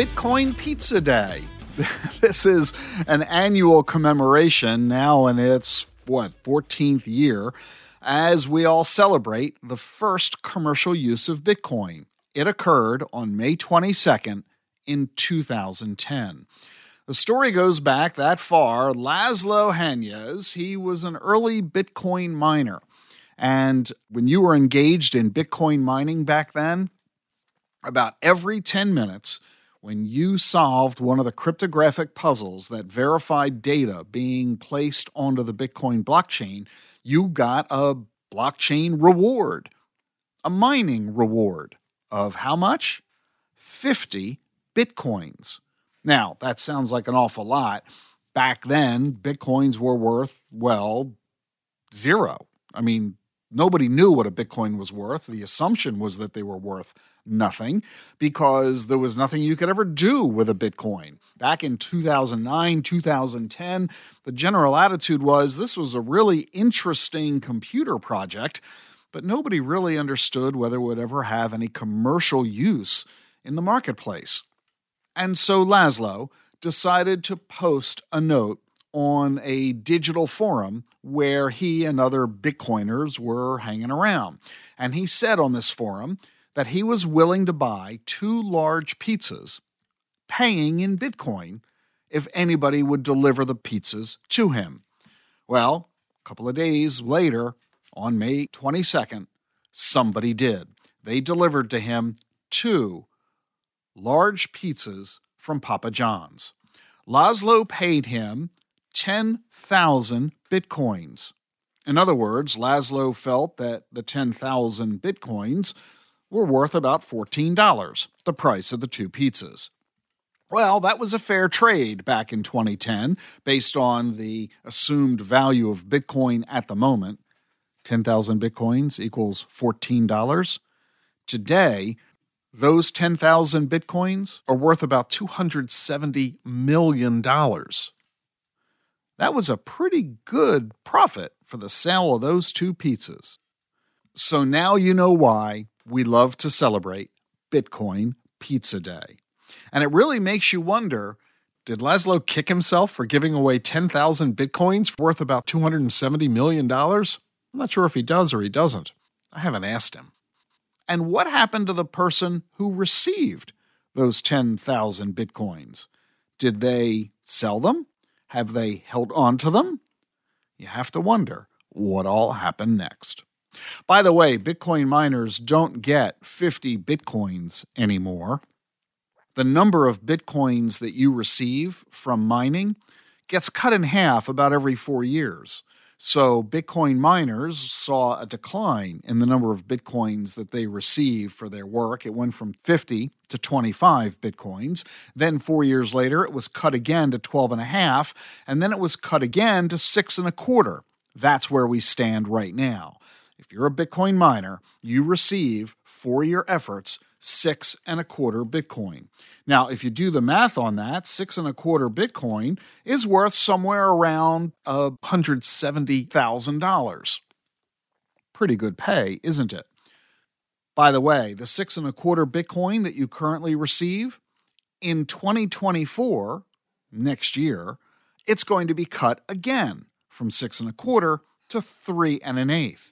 Bitcoin Pizza Day. this is an annual commemoration now in its, what, 14th year as we all celebrate the first commercial use of Bitcoin. It occurred on May 22nd in 2010. The story goes back that far. Laszlo Hanyecz, he was an early Bitcoin miner. And when you were engaged in Bitcoin mining back then, about every 10 minutes, when you solved one of the cryptographic puzzles that verified data being placed onto the Bitcoin blockchain, you got a blockchain reward, a mining reward of how much? 50 Bitcoins. Now, that sounds like an awful lot. Back then, Bitcoins were worth, well, zero. I mean, nobody knew what a Bitcoin was worth. The assumption was that they were worth nothing because there was nothing you could ever do with a Bitcoin. Back in 2009, 2010, the general attitude was this was a really interesting computer project, but nobody really understood whether it would ever have any commercial use in the marketplace. And so Laszlo decided to post a note on a digital forum where he and other Bitcoiners were hanging around. And he said on this forum that he was willing to buy two large pizzas, paying in Bitcoin, if anybody would deliver the pizzas to him. Well, a couple of days later, on May 22nd, somebody did. They delivered to him two large pizzas from Papa John's. Laszlo paid him 10,000 bitcoins. In other words, Laszlo felt that the 10,000 bitcoins were worth about $14, the price of the two pizzas. Well, that was a fair trade back in 2010 based on the assumed value of Bitcoin at the moment. 10,000 Bitcoins equals $14. Today, those 10,000 Bitcoins are worth about $270 million. That was a pretty good profit for the sale of those two pizzas. So now you know why we love to celebrate Bitcoin Pizza Day. And it really makes you wonder did Laszlo kick himself for giving away 10,000 Bitcoins worth about $270 million? I'm not sure if he does or he doesn't. I haven't asked him. And what happened to the person who received those 10,000 Bitcoins? Did they sell them? Have they held on to them? You have to wonder what all happened next. By the way, Bitcoin miners don't get 50 Bitcoins anymore. The number of Bitcoins that you receive from mining gets cut in half about every four years. So, Bitcoin miners saw a decline in the number of Bitcoins that they receive for their work. It went from 50 to 25 Bitcoins. Then, four years later, it was cut again to 12 and a half. And then it was cut again to six and a quarter. That's where we stand right now. If you're a Bitcoin miner, you receive for your efforts six and a quarter Bitcoin. Now, if you do the math on that, six and a quarter Bitcoin is worth somewhere around $170,000. Pretty good pay, isn't it? By the way, the six and a quarter Bitcoin that you currently receive in 2024, next year, it's going to be cut again from six and a quarter to three and an eighth.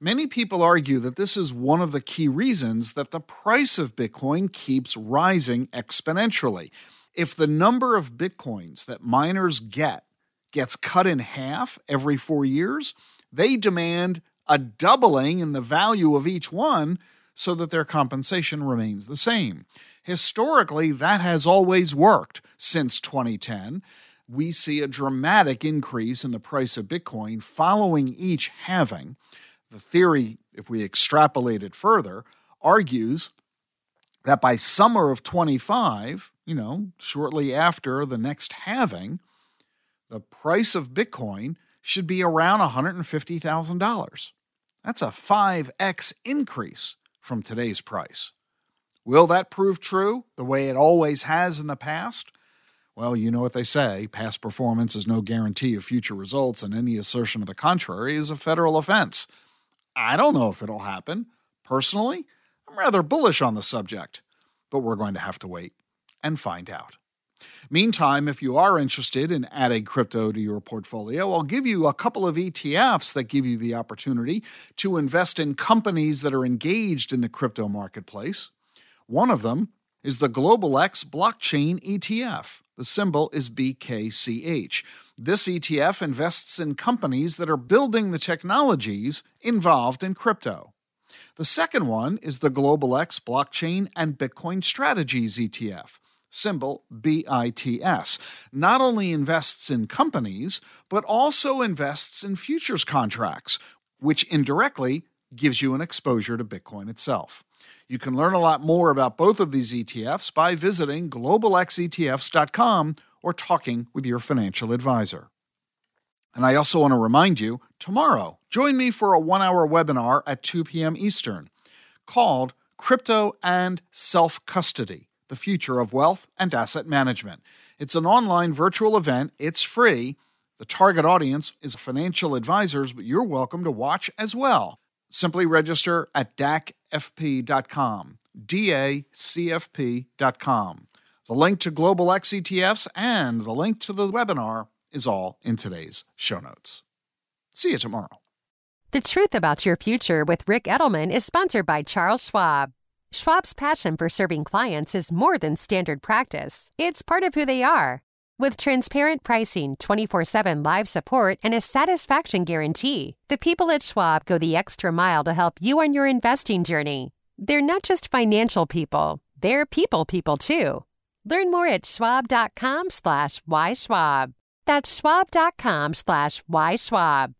Many people argue that this is one of the key reasons that the price of Bitcoin keeps rising exponentially. If the number of Bitcoins that miners get gets cut in half every four years, they demand a doubling in the value of each one so that their compensation remains the same. Historically, that has always worked since 2010. We see a dramatic increase in the price of Bitcoin following each halving. The theory, if we extrapolate it further, argues that by summer of 25, you know, shortly after the next halving, the price of Bitcoin should be around $150,000. That's a 5x increase from today's price. Will that prove true the way it always has in the past? Well, you know what they say past performance is no guarantee of future results, and any assertion of the contrary is a federal offense. I don't know if it'll happen. Personally, I'm rather bullish on the subject, but we're going to have to wait and find out. Meantime, if you are interested in adding crypto to your portfolio, I'll give you a couple of ETFs that give you the opportunity to invest in companies that are engaged in the crypto marketplace. One of them is the Global X Blockchain ETF. The symbol is BKCH. This ETF invests in companies that are building the technologies involved in crypto. The second one is the Global X Blockchain and Bitcoin Strategies ETF symbol BITS, not only invests in companies, but also invests in futures contracts, which indirectly gives you an exposure to Bitcoin itself. You can learn a lot more about both of these ETFs by visiting globalxetfs.com or talking with your financial advisor. And I also want to remind you tomorrow, join me for a one hour webinar at 2 p.m. Eastern called Crypto and Self Custody the Future of Wealth and Asset Management. It's an online virtual event, it's free. The target audience is financial advisors, but you're welcome to watch as well. Simply register at dacfp.com, D-A-C-F-P.com. The link to Global X ETFs and the link to the webinar is all in today's show notes. See you tomorrow. The Truth About Your Future with Ric Edelman is sponsored by Charles Schwab. Schwab's passion for serving clients is more than standard practice, it's part of who they are. With transparent pricing, 24 7 live support, and a satisfaction guarantee, the people at Schwab go the extra mile to help you on your investing journey. They're not just financial people, they're people people too. Learn more at schwab.com slash yschwab. That's schwab.com slash yschwab.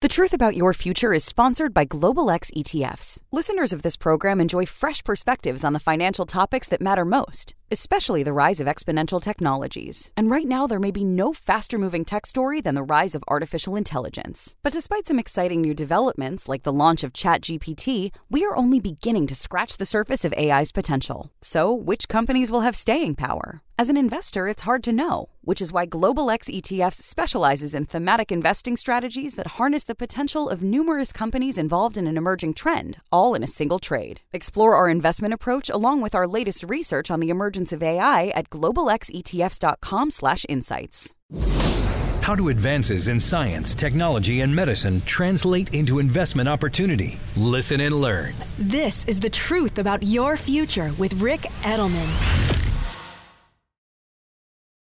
The Truth About Your Future is sponsored by Global X ETFs. Listeners of this program enjoy fresh perspectives on the financial topics that matter most, especially the rise of exponential technologies. And right now, there may be no faster moving tech story than the rise of artificial intelligence. But despite some exciting new developments, like the launch of ChatGPT, we are only beginning to scratch the surface of AI's potential. So, which companies will have staying power? As an investor, it's hard to know, which is why Global X ETFs specializes in thematic investing strategies that harness the potential of numerous companies involved in an emerging trend, all in a single trade. Explore our investment approach along with our latest research on the emergence of AI at globalxetfs.com/insights. How do advances in science, technology, and medicine translate into investment opportunity? Listen and learn. This is the truth about your future with Ric Edelman.